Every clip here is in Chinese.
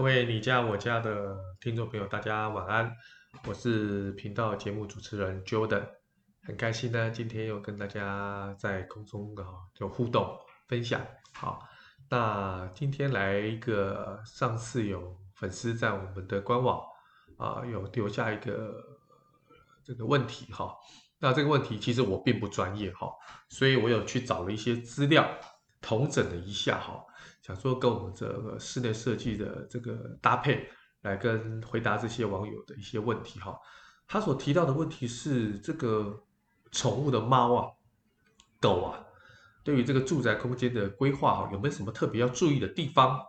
各位你家我家的听众朋友，大家晚安。我是频道节目主持人 Jordan，很开心呢，今天又跟大家在空中啊有互动分享。好，那今天来一个，上次有粉丝在我们的官网啊有留下一个这个问题哈，那这个问题其实我并不专业哈，所以我有去找了一些资料，统整了一下哈。想说跟我们这个室内设计的这个搭配，来跟回答这些网友的一些问题哈。他所提到的问题是这个宠物的猫啊、狗啊，对于这个住宅空间的规划哈，有没有什么特别要注意的地方？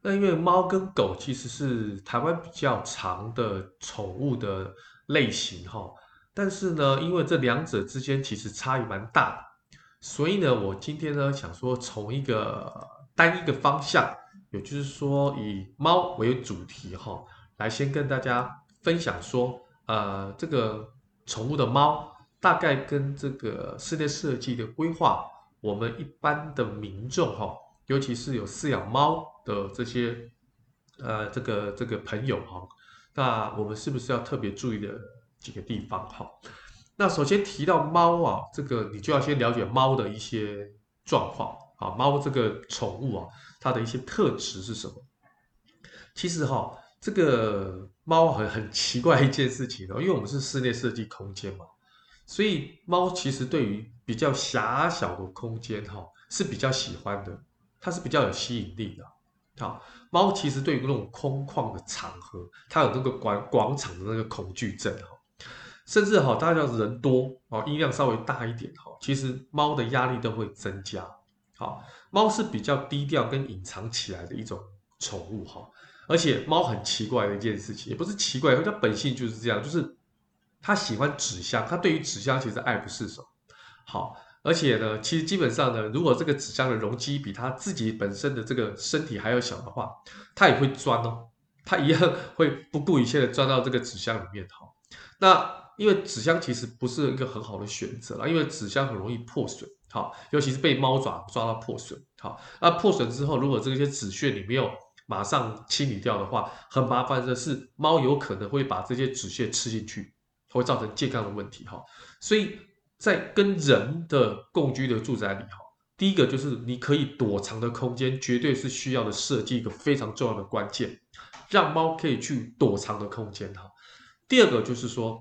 那因为猫跟狗其实是台湾比较常的宠物的类型哈，但是呢，因为这两者之间其实差异蛮大的，所以呢，我今天呢想说从一个。单一个方向，也就是说以猫为主题哈，来先跟大家分享说，呃，这个宠物的猫大概跟这个室内设计的规划，我们一般的民众哈，尤其是有饲养猫的这些呃这个这个朋友哈，那我们是不是要特别注意的几个地方哈？那首先提到猫啊，这个你就要先了解猫的一些状况。啊，猫这个宠物啊，它的一些特质是什么？其实哈、哦，这个猫很很奇怪一件事情哦，因为我们是室内设计空间嘛，所以猫其实对于比较狭小的空间哈是比较喜欢的，它是比较有吸引力的。好，猫其实对于那种空旷的场合，它有那个广广场的那个恐惧症哈，甚至哈，大家人多哦，音量稍微大一点哈，其实猫的压力都会增加。好，猫是比较低调跟隐藏起来的一种宠物哈，而且猫很奇怪的一件事情，也不是奇怪，它本性就是这样，就是它喜欢纸箱，它对于纸箱其实爱不释手。好，而且呢，其实基本上呢，如果这个纸箱的容积比它自己本身的这个身体还要小的话，它也会钻哦，它一样会不顾一切的钻到这个纸箱里面哈。那因为纸箱其实不是一个很好的选择啦，因为纸箱很容易破损。好，尤其是被猫爪抓到破损。好，那破损之后，如果这些纸屑你没有马上清理掉的话，很麻烦的是，猫有可能会把这些纸屑吃进去，会造成健康的问题。哈，所以在跟人的共居的住宅里，哈，第一个就是你可以躲藏的空间，绝对是需要的设计一个非常重要的关键，让猫可以去躲藏的空间。哈，第二个就是说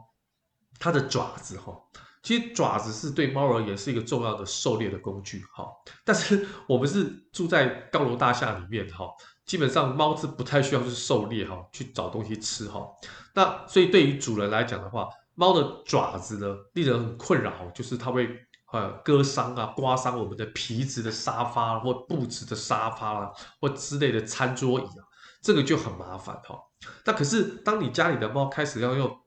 它的爪子，哈。其实爪子是对猫而言是一个重要的狩猎的工具，哈。但是 我们是住在高楼大厦里面，哈，基本上猫是不太需要去狩猎，哈，去找东西吃，哈。那所以对于主人来讲的话，猫的爪子呢，令人很困扰，就是它会呃割伤啊、刮伤我们的皮质的沙发或布质的沙发啦，或之类的餐桌椅啊，这个就很麻烦，哈。那可是当你家里的猫开始要用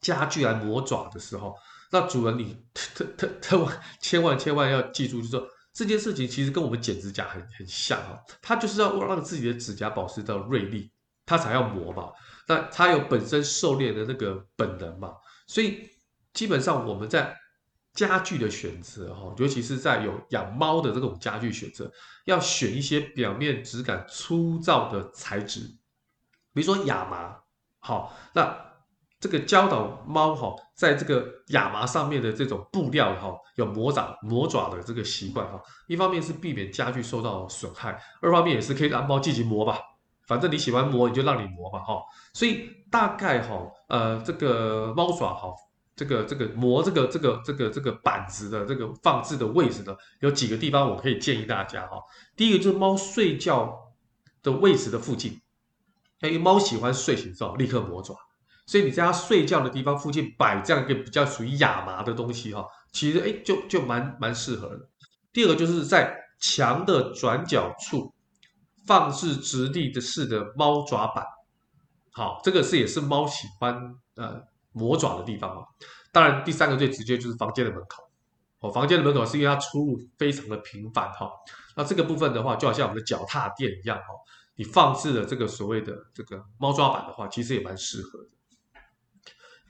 家具来磨爪的时候，那主人，你特特特万千万千万要记住，就是说这件事情其实跟我们剪指甲很很像哈，它就是要让自己的指甲保持到锐利，它才要磨嘛。那它有本身狩猎的那个本能嘛，所以基本上我们在家具的选择哈，尤其是在有养猫的这种家具选择，要选一些表面质感粗糙的材质，比如说亚麻，好那。这个教导猫哈，在这个亚麻上面的这种布料哈，有磨爪磨爪的这个习惯哈。一方面是避免家具受到损害，二方面也是可以让猫自己磨吧。反正你喜欢磨，你就让你磨吧哈。所以大概哈，呃，这个猫爪哈，这个这个磨这个这个这个这个板子的这个放置的位置呢，有几个地方我可以建议大家哈。第一个就是猫睡觉的位置的附近，因为猫喜欢睡醒之后立刻磨爪。所以你在它睡觉的地方附近摆这样一个比较属于亚麻的东西哈，其实哎就就蛮蛮适合的。第二个就是在墙的转角处放置直立的式的猫爪板，好，这个是也是猫喜欢呃磨爪的地方嘛。当然第三个最直接就是房间的门口，哦，房间的门口是因为它出入非常的频繁哈。那这个部分的话，就好像我们的脚踏垫一样哈，你放置了这个所谓的这个猫抓板的话，其实也蛮适合的。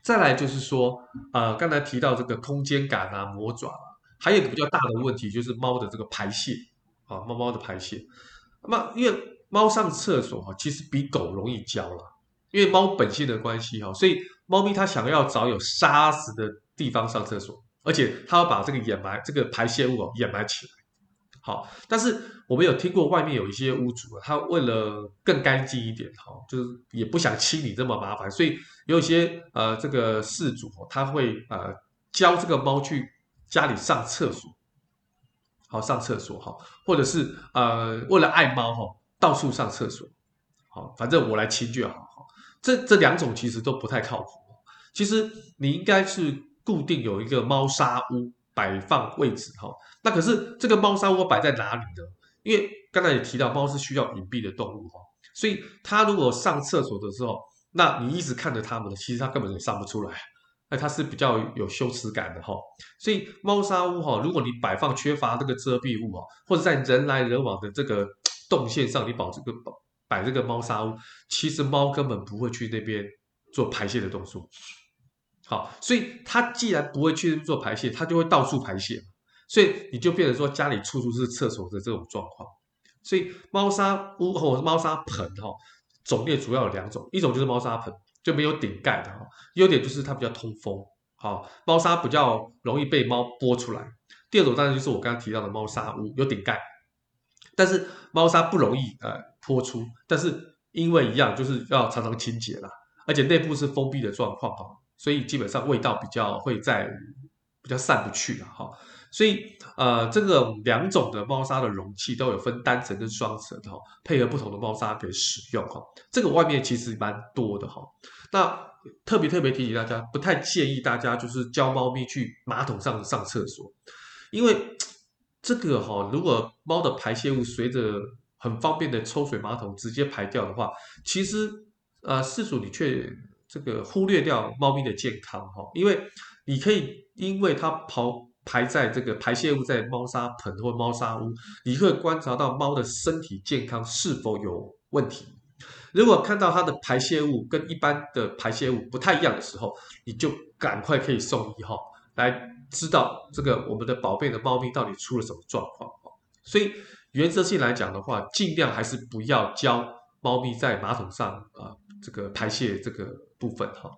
再来就是说，呃，刚才提到这个空间感啊，磨爪啊，还有一个比较大的问题就是猫的这个排泄啊，猫猫的排泄。那么因为猫上厕所哈，其实比狗容易教了，因为猫本性的关系哈，所以猫咪它想要找有沙子的地方上厕所，而且它要把这个掩埋这个排泄物哦掩埋起来。好，但是我们有听过外面有一些屋主，他为了更干净一点哈，就是也不想清理这么麻烦，所以有一些呃这个饲主他会呃教这个猫去家里上厕所，好上厕所哈，或者是呃为了爱猫哈。到处上厕所，好，反正我来清就好。好，这这两种其实都不太靠谱。其实你应该是固定有一个猫砂屋摆放位置，哈。那可是这个猫砂屋摆在哪里呢？因为刚才也提到，猫是需要隐蔽的动物，哈，所以它如果上厕所的时候，那你一直看着它们，其实它根本也上不出来。那它是比较有羞耻感的，哈。所以猫砂屋，哈，如果你摆放缺乏这个遮蔽物，哈，或者在人来人往的这个。动线上，你保这个摆这个猫砂屋，其实猫根本不会去那边做排泄的动作。好，所以它既然不会去做排泄，它就会到处排泄，所以你就变成说家里处处是厕所的这种状况。所以猫砂屋或猫砂盆哈，种类主要有两种，一种就是猫砂盆，就没有顶盖的哈，优点就是它比较通风，好，猫砂比较容易被猫拨出来。第二种当然就是我刚刚提到的猫砂屋，有顶盖。但是猫砂不容易呃泼出，但是因为一样就是要常常清洁啦，而且内部是封闭的状况哈，所以基本上味道比较会在比较散不去了哈，所以呃这个两种的猫砂的容器都有分单层跟双层哈，配合不同的猫砂可以使用哈，这个外面其实蛮多的哈，那特别特别提醒大家，不太建议大家就是教猫咪去马桶上上厕所，因为。这个哈，如果猫的排泄物随着很方便的抽水马桶直接排掉的话，其实呃，饲主你却这个忽略掉猫咪的健康哈，因为你可以因为它跑排在这个排泄物在猫砂盆或猫砂屋，你会观察到猫的身体健康是否有问题。如果看到它的排泄物跟一般的排泄物不太一样的时候，你就赶快可以送医哈，来。知道这个我们的宝贝的猫咪到底出了什么状况，所以原则性来讲的话，尽量还是不要教猫咪在马桶上啊这个排泄这个部分哈。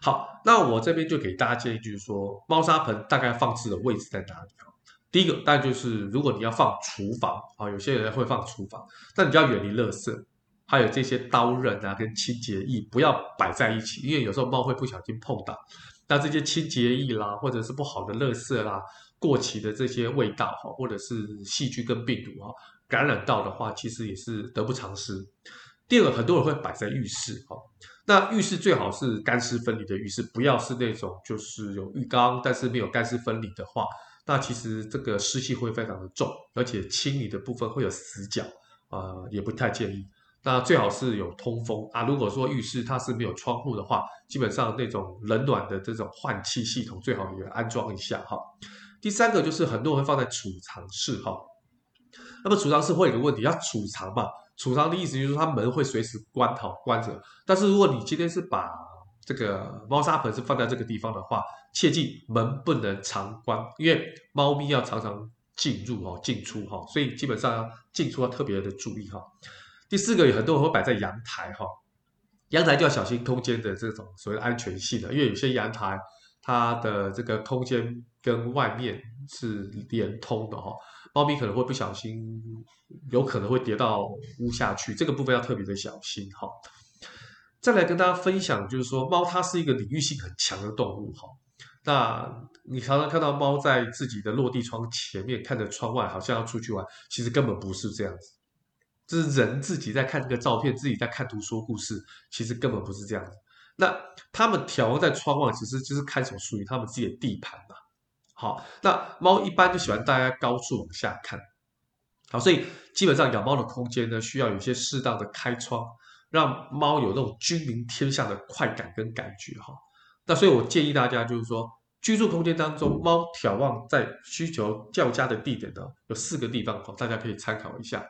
好，那我这边就给大家建议，就是说猫砂盆大概放置的位置在哪里啊？第一个当然就是如果你要放厨房啊，有些人会放厨房，但你就要远离垃圾，还有这些刀刃啊跟清洁液不要摆在一起，因为有时候猫会不小心碰到。那这些清洁液啦，或者是不好的垃圾啦，过期的这些味道哈，或者是细菌跟病毒啊，感染到的话，其实也是得不偿失。第二个，很多人会摆在浴室哈，那浴室最好是干湿分离的浴室，不要是那种就是有浴缸但是没有干湿分离的话，那其实这个湿气会非常的重，而且清理的部分会有死角啊，也不太建议。那最好是有通风啊。如果说浴室它是没有窗户的话，基本上那种冷暖的这种换气系统最好也安装一下哈。第三个就是很多人会放在储藏室哈。那么储藏室会有个问题，要储藏嘛？储藏的意思就是说它门会随时关好关着。但是如果你今天是把这个猫砂盆是放在这个地方的话，切记门不能常关，因为猫咪要常常进入哈进出哈，所以基本上要进出要特别的注意哈。第四个，有很多人会摆在阳台哈，阳台就要小心空间的这种所谓安全性的，因为有些阳台它的这个空间跟外面是连通的哈，猫咪可能会不小心，有可能会跌到屋下去，这个部分要特别的小心哈。再来跟大家分享，就是说猫它是一个领域性很强的动物哈，那你常常看到猫在自己的落地窗前面看着窗外，好像要出去玩，其实根本不是这样子。这是人自己在看这个照片，自己在看图说故事，其实根本不是这样子。那他们眺在窗外，其实就是看守属于他们自己的地盘嘛。好，那猫一般就喜欢待在高处往下看。好，所以基本上养猫的空间呢，需要有一些适当的开窗，让猫有那种君临天下的快感跟感觉哈。那所以我建议大家就是说，居住空间当中，猫眺望在需求较佳的地点呢，有四个地方，大家可以参考一下。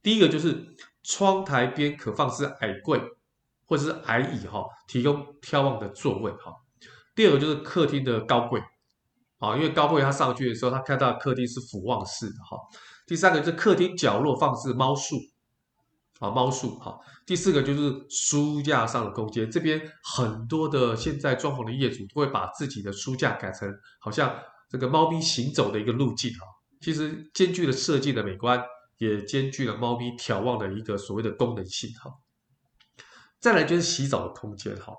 第一个就是窗台边可放置矮柜或者是矮椅哈，提供眺望的座位哈。第二个就是客厅的高柜啊，因为高柜它上去的时候，它看到客厅是俯望式的哈。第三个是客厅角落放置猫树啊，猫树哈。第四个就是书架上的空间，这边很多的现在装潢的业主都会把自己的书架改成好像这个猫咪行走的一个路径哈。其实兼具了设计的美观，也兼具了猫咪眺望的一个所谓的功能性哈。再来就是洗澡的空间哈，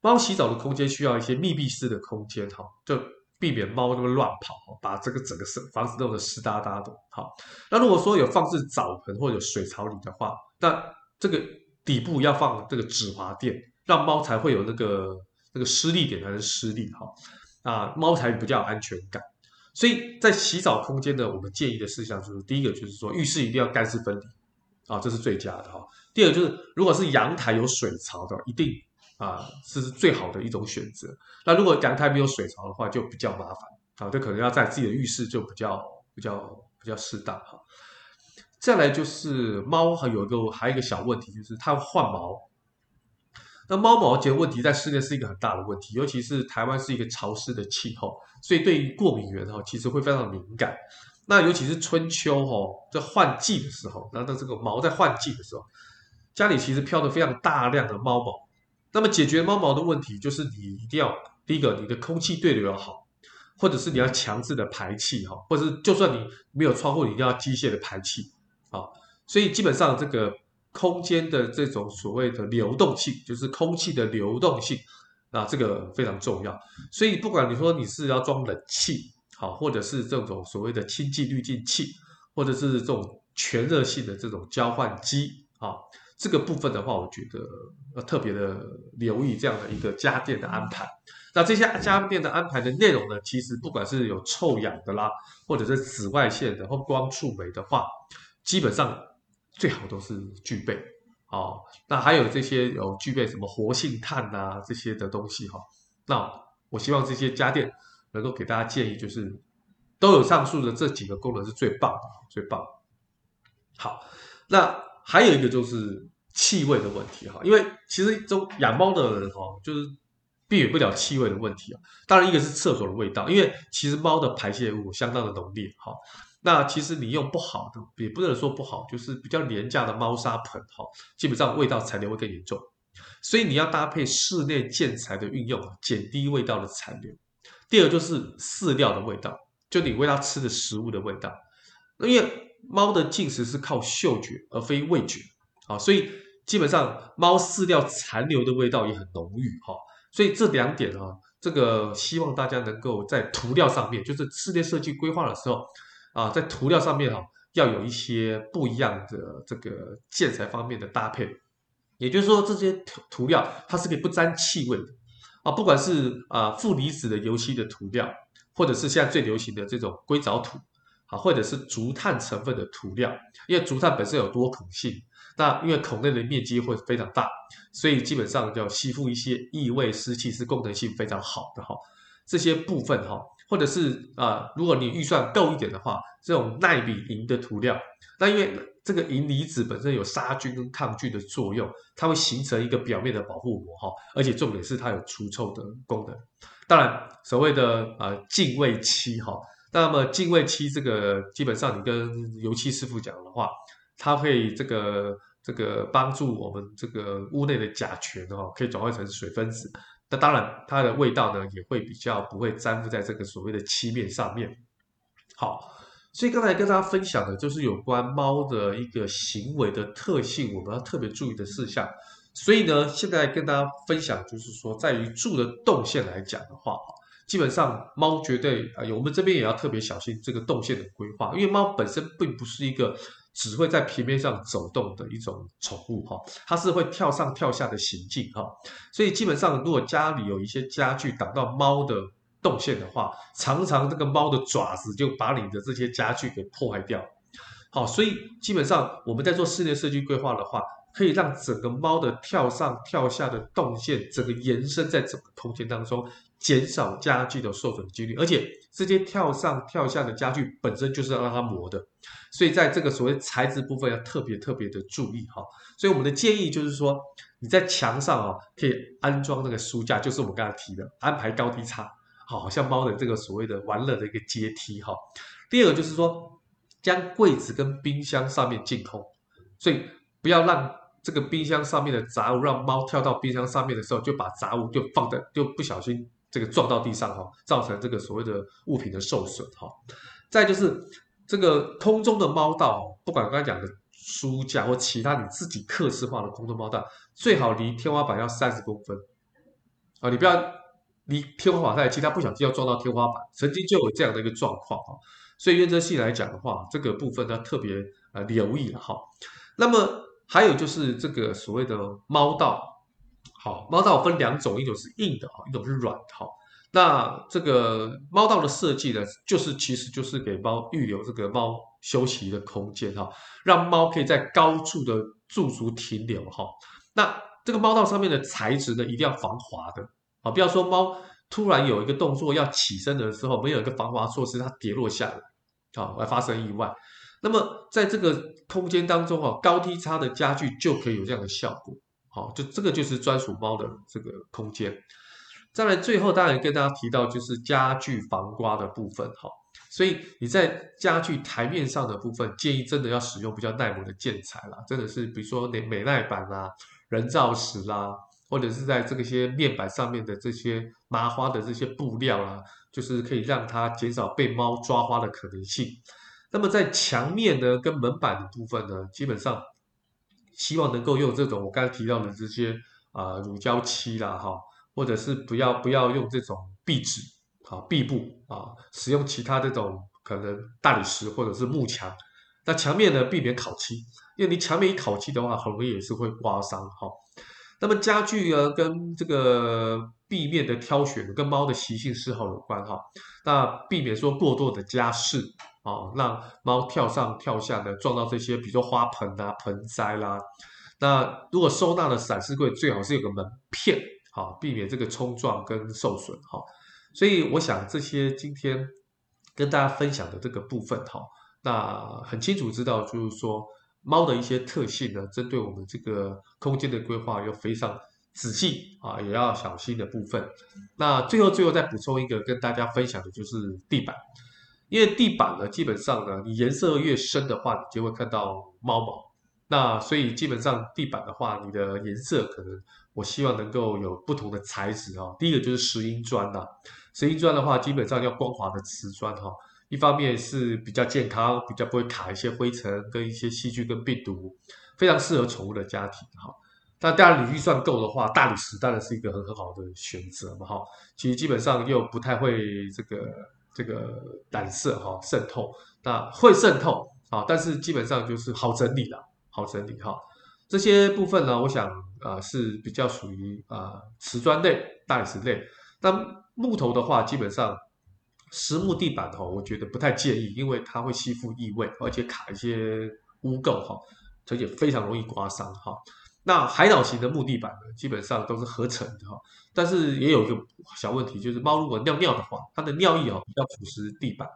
猫洗澡的空间需要一些密闭式的空间哈，就避免猫那么乱跑，把这个整个房子弄得湿哒哒的。好，那如果说有放置澡盆或者水槽里的话，那这个底部要放这个止滑垫，让猫才会有那个那个施力点才能施力哈，啊，猫才比较有安全感。所以在洗澡空间呢，我们建议的事项就是，第一个就是说浴室一定要干湿分离，啊，这是最佳的哈。第二个就是，如果是阳台有水槽的，一定啊，这是最好的一种选择。那如果阳台没有水槽的话，就比较麻烦啊，这可能要在自己的浴室就比较比较比较适当哈。再来就是猫还有一个还有一个小问题，就是它换毛。那猫毛结问题在室内是一个很大的问题，尤其是台湾是一个潮湿的气候，所以对于过敏源哈，其实会非常敏感。那尤其是春秋哈，在换季的时候，然后这个毛在换季的时候。家里其实飘的非常大量的猫毛，那么解决猫毛的问题，就是你一定要第一个，你的空气对流要好，或者是你要强制的排气哈，或者是就算你没有窗户，你一定要机械的排气啊。所以基本上这个空间的这种所谓的流动性，就是空气的流动性啊，这个非常重要。所以不管你说你是要装冷气好，或者是这种所谓的清净滤净器，或者是这种全热性的这种交换机啊。这个部分的话，我觉得要特别的留意这样的一个家电的安排。那这些家电的安排的内容呢，其实不管是有臭氧的啦，或者是紫外线的或光触媒的话，基本上最好都是具备。哦，那还有这些有具备什么活性炭啊这些的东西哈。那我希望这些家电能够给大家建议，就是都有上述的这几个功能是最棒的，最棒。好，那还有一个就是。气味的问题哈，因为其实都养猫的人哈，就是避免不了气味的问题啊。当然，一个是厕所的味道，因为其实猫的排泄物相当的浓烈哈。那其实你用不好的，也不能说不好，就是比较廉价的猫砂盆哈，基本上味道残留会更严重。所以你要搭配室内建材的运用，减低味道的残留。第二就是饲料的味道，就你喂它吃的食物的味道。因为猫的进食是靠嗅觉而非味觉。啊，所以基本上猫饲料残留的味道也很浓郁哈，所以这两点啊，这个希望大家能够在涂料上面，就是室内设计规划的时候啊，在涂料上面哈，要有一些不一样的这个建材方面的搭配，也就是说这些涂涂料它是可以不沾气味的啊，不管是啊负离子的油漆的涂料，或者是现在最流行的这种硅藻土啊，或者是竹炭成分的涂料，因为竹炭本身有多孔性。那因为孔内的面积会非常大，所以基本上要吸附一些异味、湿气是功能性非常好的哈。这些部分哈，或者是啊，如果你预算够一点的话，这种耐米银的涂料，那因为这个银离子本身有杀菌跟抗菌的作用，它会形成一个表面的保护膜哈，而且重点是它有除臭的功能。当然，所谓的啊净味漆哈，那么净味漆这个基本上你跟油漆师傅讲的话。它会这个这个帮助我们这个屋内的甲醛哦，可以转换成水分子。那当然，它的味道呢也会比较不会粘附在这个所谓的漆面上面。好，所以刚才跟大家分享的就是有关猫的一个行为的特性，我们要特别注意的事项。所以呢，现在跟大家分享就是说，在于住的动线来讲的话，基本上猫绝对啊，我们这边也要特别小心这个动线的规划，因为猫本身并不是一个。只会在平面上走动的一种宠物哈，它是会跳上跳下的行进哈，所以基本上如果家里有一些家具挡到猫的动线的话，常常这个猫的爪子就把你的这些家具给破坏掉。好，所以基本上我们在做室内设计规划的话，可以让整个猫的跳上跳下的动线整个延伸在整个空间当中。减少家具的受损几率，而且这些跳上跳下的家具本身就是要让它磨的，所以在这个所谓材质部分要特别特别的注意哈。所以我们的建议就是说，你在墙上啊可以安装那个书架，就是我们刚才提的安排高低差，好像猫的这个所谓的玩乐的一个阶梯哈。第二个就是说，将柜子跟冰箱上面净空，所以不要让这个冰箱上面的杂物让猫跳到冰箱上面的时候就把杂物就放在就不小心这个撞到地上哈，造成这个所谓的物品的受损哈。再就是这个空中的猫道，不管刚才讲的书架或其他你自己客制化的空中猫道，最好离天花板要三十公分啊，你不要离天花板太近，它不小心要撞到天花板。曾经就有这样的一个状况哈，所以原则性来讲的话，这个部分呢特别呃留意了哈。那么还有就是这个所谓的猫道，好，猫道分两种，一种是硬的哈，一种是软的哈。那这个猫道的设计呢，就是其实就是给猫预留这个猫休息的空间哈，让猫可以在高处的驻足停留哈。那这个猫道上面的材质呢，一定要防滑的啊，不要说猫突然有一个动作要起身的时候，没有一个防滑措施，它跌落下来啊，而发生意外。那么在这个空间当中啊，高低差的家具就可以有这样的效果，好，就这个就是专属猫的这个空间。再来，最后当然跟大家提到就是家具防刮的部分哈，所以你在家具台面上的部分，建议真的要使用比较耐磨的建材啦，真的是比如说美耐板啦、人造石啦，或者是在这些面板上面的这些麻花的这些布料啦，就是可以让它减少被猫抓花的可能性。那么在墙面呢跟门板的部分呢，基本上希望能够用这种我刚才提到的这些啊、乳胶漆啦哈。或者是不要不要用这种壁纸啊壁布啊，使用其他这种可能大理石或者是木墙。那墙面呢，避免烤漆，因为你墙面一烤漆的话，很容易也是会刮伤哈。那么家具呢，跟这个壁面的挑选跟猫的习性嗜好有关哈。那避免说过多的家饰啊，让猫跳上跳下的撞到这些，比如说花盆啊、盆栽啦。那如果收纳的展示柜最好是有个门片。好，避免这个冲撞跟受损哈，所以我想这些今天跟大家分享的这个部分哈，那很清楚知道就是说猫的一些特性呢，针对我们这个空间的规划要非常仔细啊，也要小心的部分。那最后最后再补充一个跟大家分享的就是地板，因为地板呢基本上呢，你颜色越深的话，你就会看到猫毛。那所以基本上地板的话，你的颜色可能我希望能够有不同的材质哈。第一个就是石英砖呐，石英砖的话，基本上要光滑的瓷砖哈。一方面是比较健康，比较不会卡一些灰尘跟一些细菌跟病毒，非常适合宠物的家庭哈。那当然你预算够的话，大理石当然是一个很很好的选择嘛哈。其实基本上又不太会这个这个染色哈渗透，那会渗透啊，但是基本上就是好整理的。好整理哈，这些部分呢，我想啊、是比较属于啊瓷砖类、大理石类。那木头的话，基本上实木地板哈，我觉得不太建议，因为它会吸附异味，而且卡一些污垢哈，而且非常容易刮伤哈。那海岛型的木地板呢，基本上都是合成的哈，但是也有一个小问题，就是猫如果尿尿的话，它的尿液啊比较腐蚀地板。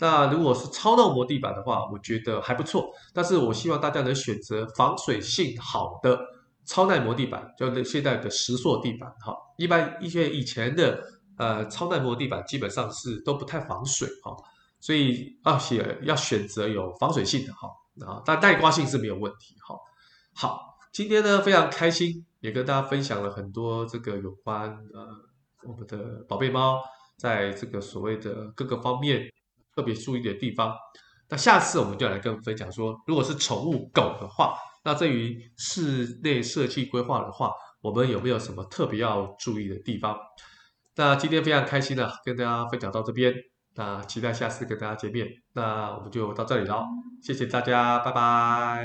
那如果是超耐磨地板的话，我觉得还不错。但是我希望大家能选择防水性好的超耐磨地板，就是现在的石塑地板哈。一般一些以前的呃超耐磨地板基本上是都不太防水哈，所以啊选要选择有防水性的哈啊，但耐刮性是没有问题哈。好，今天呢非常开心，也跟大家分享了很多这个有关呃我们的宝贝猫在这个所谓的各个方面。特别注意的地方，那下次我们就来跟分享说，如果是宠物狗的话，那对于室内设计规划的话，我们有没有什么特别要注意的地方？那今天非常开心的跟大家分享到这边，那期待下次跟大家见面，那我们就到这里了，谢谢大家，拜拜。